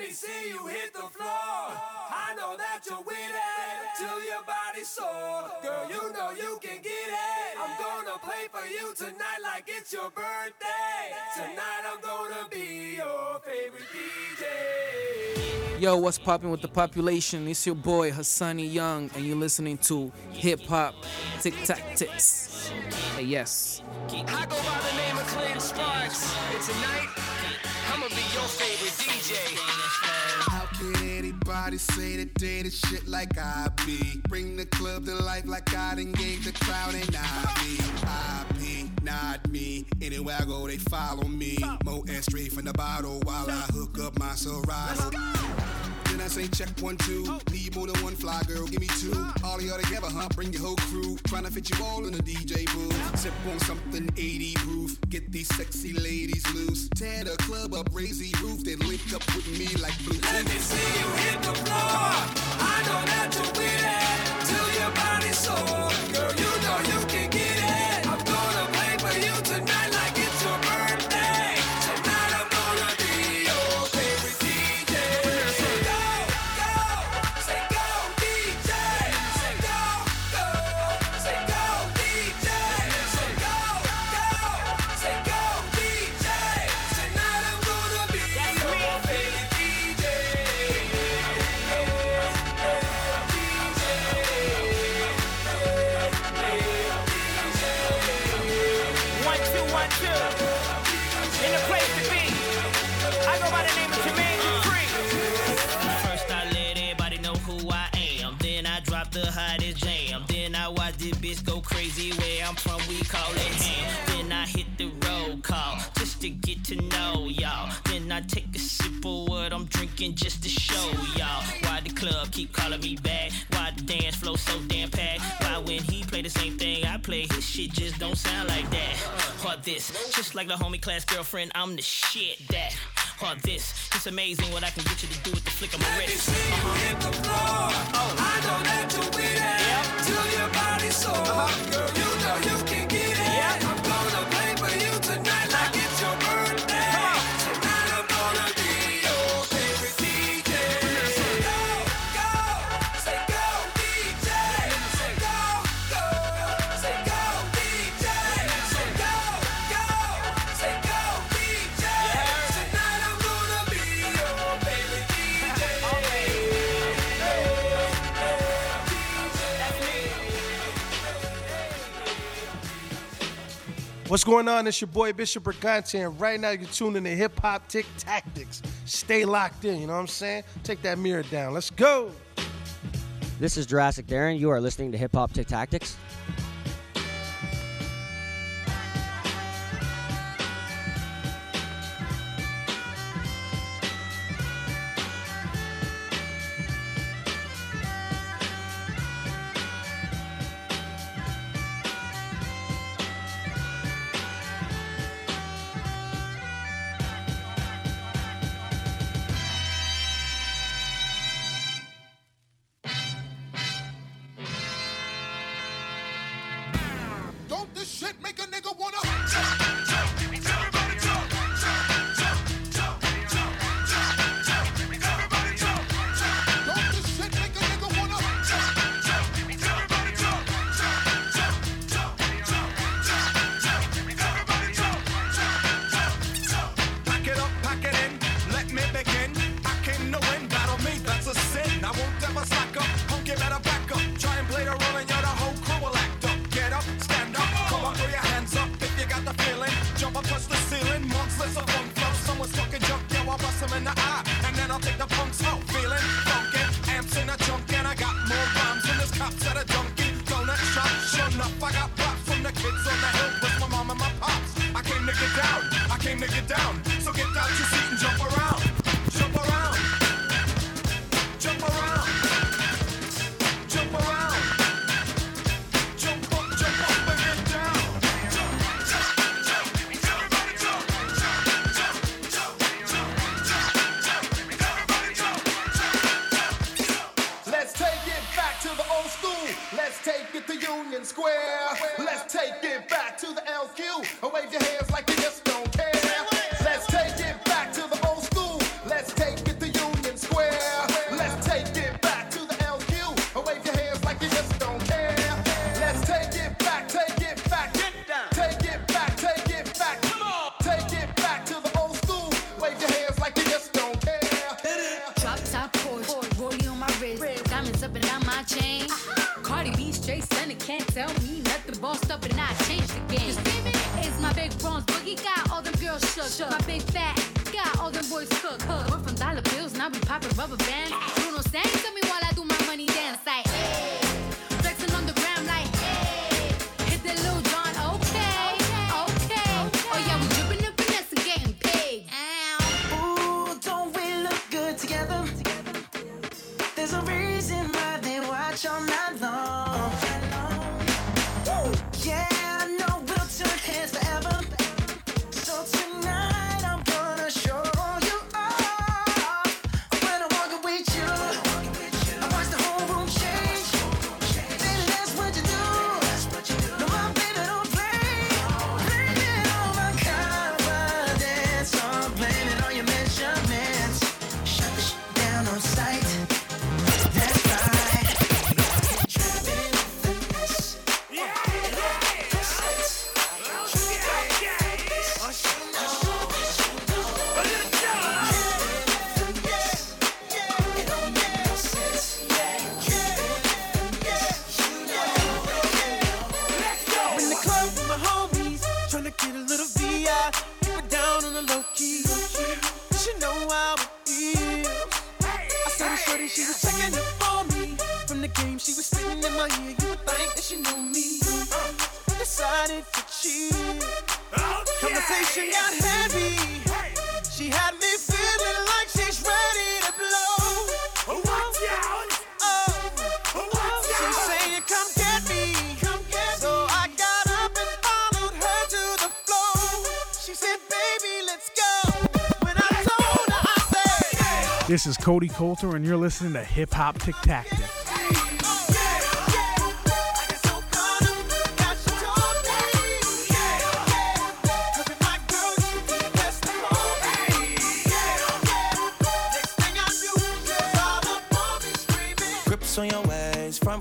me see you hit the floor. I know that you're with it till your body's sore. Girl, you know you can get it. I'm gonna play for you tonight like it's your birthday. Tonight I'm gonna be your favorite DJ. Yo, what's poppin' with the population? It's your boy Hassani Young, and you're listening to Hip Hop Tic Tac Ticks. Hey, yes. I go by the name of Clinton Sparks, and tonight I'ma be your favorite DJ. Anybody say that they the shit like I be? Bring the club to life like I done gave the crowd and I be. I be, not me. Anywhere I go, they follow me. Mo and straight from the bottle while I hook up my Serato. Say check one, two. Need more than one fly girl, give me two. All of y'all together, huh? Bring your whole crew. Trying to fit you all in the DJ booth. Sip on something 80 proof. Get these sexy ladies loose. Tear the club up, raise the roof. Then link up with me like Bluetooth. Let me see you hit the floor. I know that you're crazy. Where I'm from, we call it ham. Then I hit the roll call just to get to know y'all. Then I take a sip of what I'm drinking just to show y'all. Why the club keep calling me back? Why the dance flow so damn packed? Why when he play the same thing I play, his shit just don't sound like that? Or this, just like the homie class girlfriend, I'm the shit that. Or this, it's amazing what I can get you to do with the flick of What's going on? It's your boy Bishop Brigante, and right now you're tuning in to Hip Hop Tick Tactics. Stay locked in, you know what I'm saying? Take that mirror down. Let's go. This is Jurassic Darren. You are listening to Hip Hop Tick Tactics. my chain. Cardi B, straight center, can't tell me nothing. Bossed up and I changed the game. It's my big bronze boogie, got all them girls shook. My big fat, got all them boys cooked. We're from dollar bills, now we poppin' rubber bands. Game, she was spitting in my ear. You would think that she knew me. Decided to cheat. Conversation got heavy. She had me feeling like she's ready to blow. Watch out! Oh, she's saying, "Come get me." So I got up and followed her to the floor. She said, "Baby, let's go." When I told her, I said. This is Cody Coulter, and you're listening to Hip Hop Tic Tactic.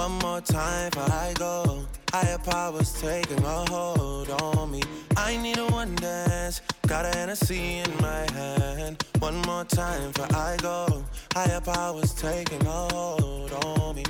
One more time before I go. Higher powers taking a hold on me. I need a one dance. Got an Hennessy in my hand. One more time before I go. Higher powers taking a hold on me.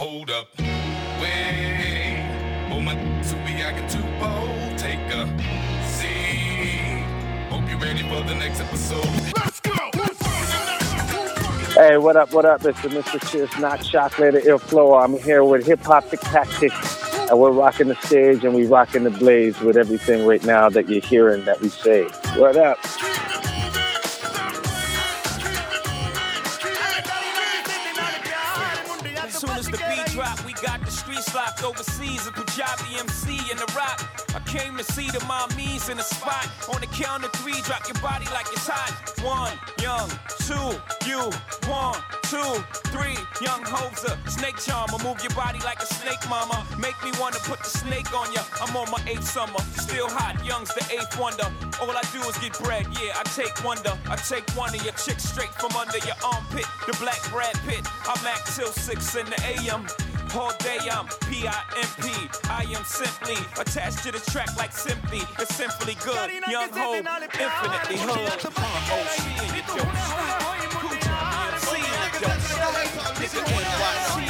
Hold up, wait. My acting too bold, take a seat. Hope you ready for the next episode. Let's go. Hey, what up, what up? It's the Mr. Cheers, not chocolate, ill flow. I'm here with Hip Hop The Tactics, and we're rocking the stage and we rocking the blaze with everything right now that you're hearing that we say. What up? Streets locked overseas. A Punjabi MC in the rock. I came to see the mommies in the spot. On the count of three, drop your body like it's hot. One, young, two, you, one, two, three, Young Hova. Snake charmer, move your body like a snake, mama. Make me wanna put the snake on ya. I'm on my eighth summer, still hot. Young's the eighth wonder. All I do is get bread, yeah. I take wonder. I take one of your chicks straight from under your armpit. The black Brad Pitt. I'm act till six in the AM. All day I'm P-I-M-P. I am simply attached to the track like simply. It's simply good. Young ho, infinitely hood. Uh, OC and you don't stop. Cool MC and you don't. Nigga NYC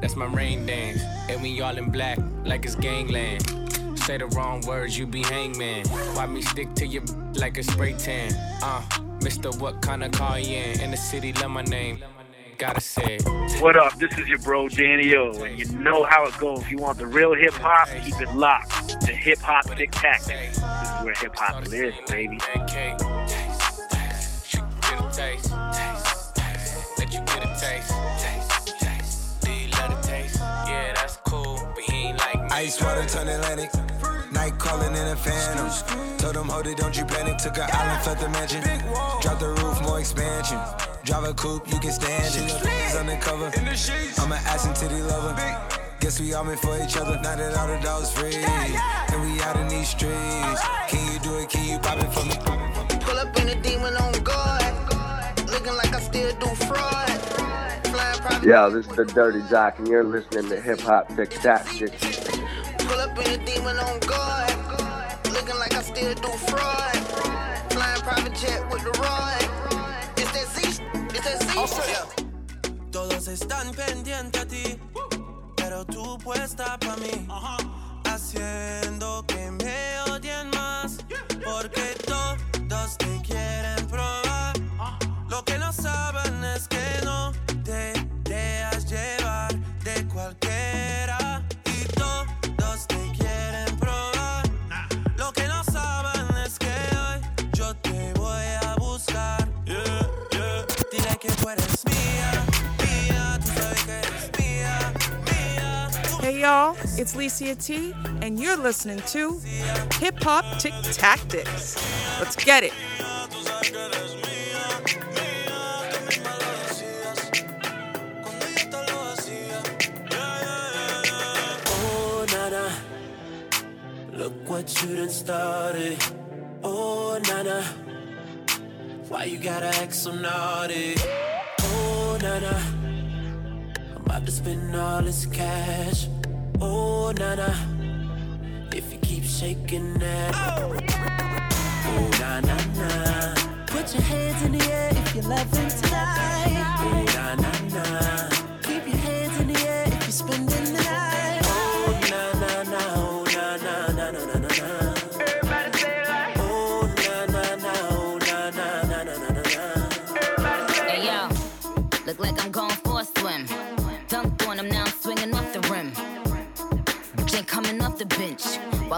that's my rain dance. And we all in black, like it's gangland. Say the wrong words, you be hangman. Why me stick to your like a spray tan? Uh, Mister, what kind of car you in? In the city, love my name. Gotta say. What up? This is your bro Danny O, and you know how it goes. If you want the real hip hop, keep it locked to Hip Hop Tic Tac. This is where hip hop lives, baby. Get a taste. Let you get a taste. Ain't like me. Ice water turn Atlantic. Night calling in a phantom. Told them, hold it, don't you panic. Took an island, fled the mansion. Drop the roof, more expansion. Drive a coupe, you can stand it. It's undercover. I'm an ass and titty lover. Guess we all meant for each other. Now that all the dogs free. And we out in these streets. Can you do it? Can you pop it for me? Pull up in a demon on guard. Looking like I still do fraud. Yo, this is the Dirty Jock, and you're listening to Hip Hop Tic Tactics. Pull up in a demon on guard. Looking like I still do fraud. Flying private jet with the rod. It's that Z. It's that Z. Todos están pendientes a ti, pero tú puesta pa' mí. Uh-huh. Haciendo que Y'all, it's Licia T, and you're listening to Hip Hop Tick Tactics. Let's get it. Oh, Nana, look what you done started. Oh, Nana, Why you gotta act so naughty? Oh, na na. I'm about to spend all this cash. Oh, na na. If you keep shaking that. Oh, na na na. Put your hands in the air if you're loving tonight. Oh, na na na. Keep your hands in the air if you're spending the night. Oh, na na na. Oh, na na na na na na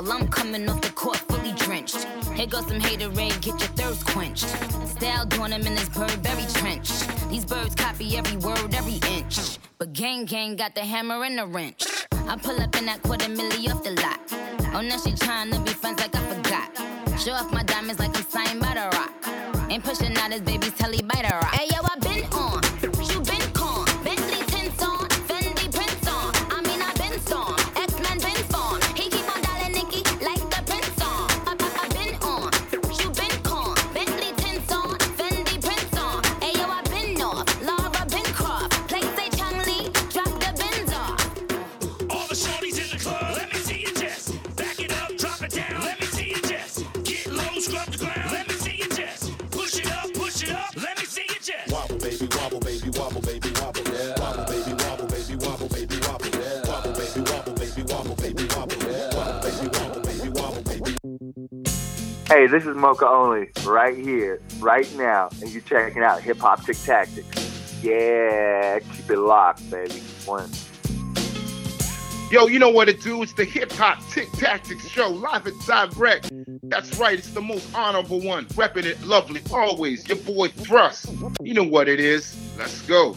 while I'm coming off the court fully drenched. Here goes some haterade, get your thirst quenched. Style doing him in this Burberry trench. These birds copy every word, every inch. But gang gang got the hammer and the wrench. I pull up in that quarter milli off the lot. Oh, now she trying to be friends like I forgot. Show off my diamonds like I'm signed by the rock. Ain't pushing out his baby's telly by the rock. Hey yo, Hey, this is Mocha Only right here, right now, and you're checking out Hip Hop Tick Tactics. Yeah, keep it locked, baby. One. Yo, you know what it do? It's the Hip Hop Tick Tactics Show, live and direct. That's right, it's the most honorable one. Repping it lovely, always. Your boy Thrust. You know what it is. Let's go.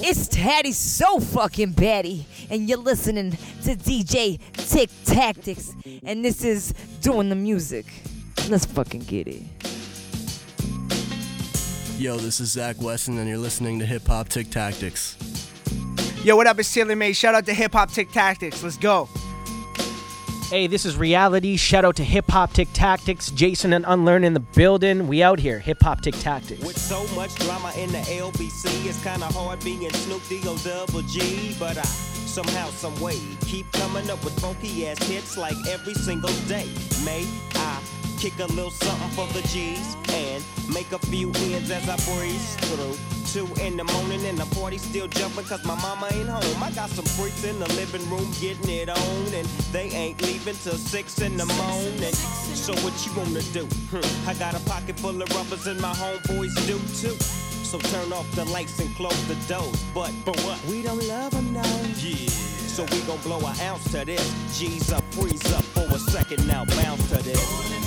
It's Taddy So Fucking Batty, and you're listening to DJ Tick Tactics, and this is Doing the Music. Let's fucking get it. Yo, this is Zach Weston, and you're listening to Hip Hop Tick Tactics. Yo, what up? It's Taylor May. Shout out to Hip Hop Tick Tactics. Let's go. Hey, this is Reality. Shout out to Hip Hop Tick Tactics. Jason and Unlearn in the building. We out here. Hip Hop Tick Tactics. With so much drama in the LBC, it's kinda hard being Snoop D-O double G. But I somehow, some way, keep coming up with funky ass hits like every single day. May I kick a little something for the G's and make a few as I breeze through. Two in the morning and the party still jumping cause my mama ain't home. I got some freaks in the living room getting it on and they ain't leaving till six in the morning. So what you wanna do? Hmm, I got a pocket full of rubbers and my homeboys do too. So turn off the lights and close the doors. But for what? We don't love them now. Yeah. So we gon' blow an ounce to this. G's up, freeze up for a second now, bounce to this.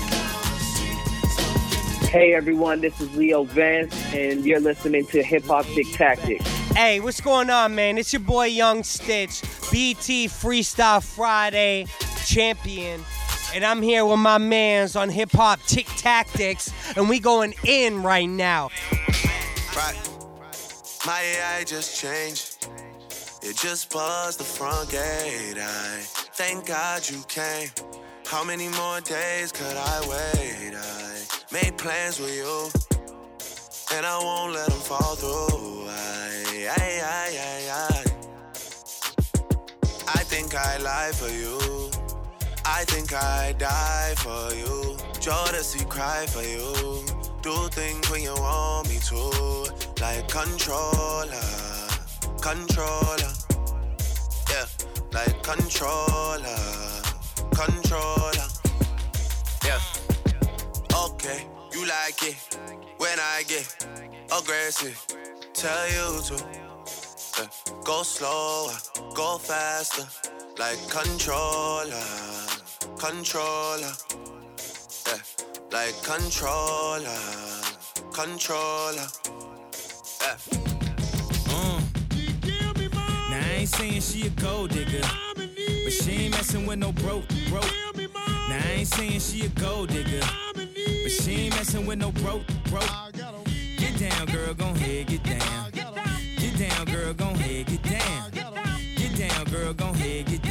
Hey everyone, this is Leo Vance, and you're listening to Hip Hop Tick Tactics. Hey, what's going on, man? It's your boy Young Stitch, BT Freestyle Friday champion. And I'm here with my mans on Hip Hop Tick Tactics, and we going in right now. Right. My AI just changed. It just buzzed the front gate. I thank God you came. How many more days could I wait? I made plans with you, and I won't let them fall through. I, I, I, I, I. I think I lie for you. I think I die for you. Jodeci cry for you. Do things when you want me to. Like controller, controller. Yeah, like controller, controller. You like it when I get aggressive. Tell you to yeah. go slower, go faster, like controller, controller. Yeah, like controller, controller. Uh. Now I ain't saying she a gold digger, but she ain't messing with no broke, broke. Now I ain't saying she a gold digger, but she ain't messing with no broke, broke. Get down, girl, gon' head, get down. Get down, girl, gon' head, get down. Get down, girl, gon' head, get down.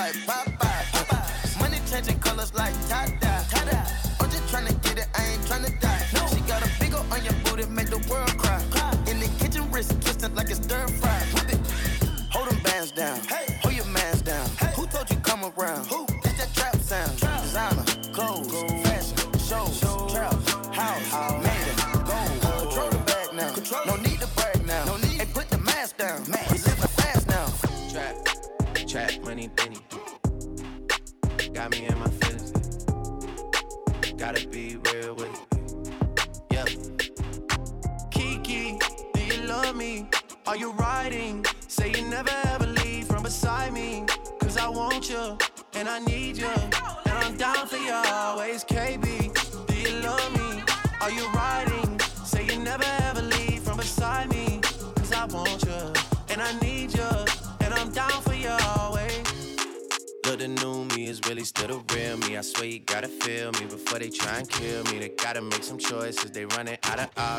like Popeye. Money changing colors like tie-dye. I'm just tryna get it, I ain't tryna die. She got a big ol' on your booty,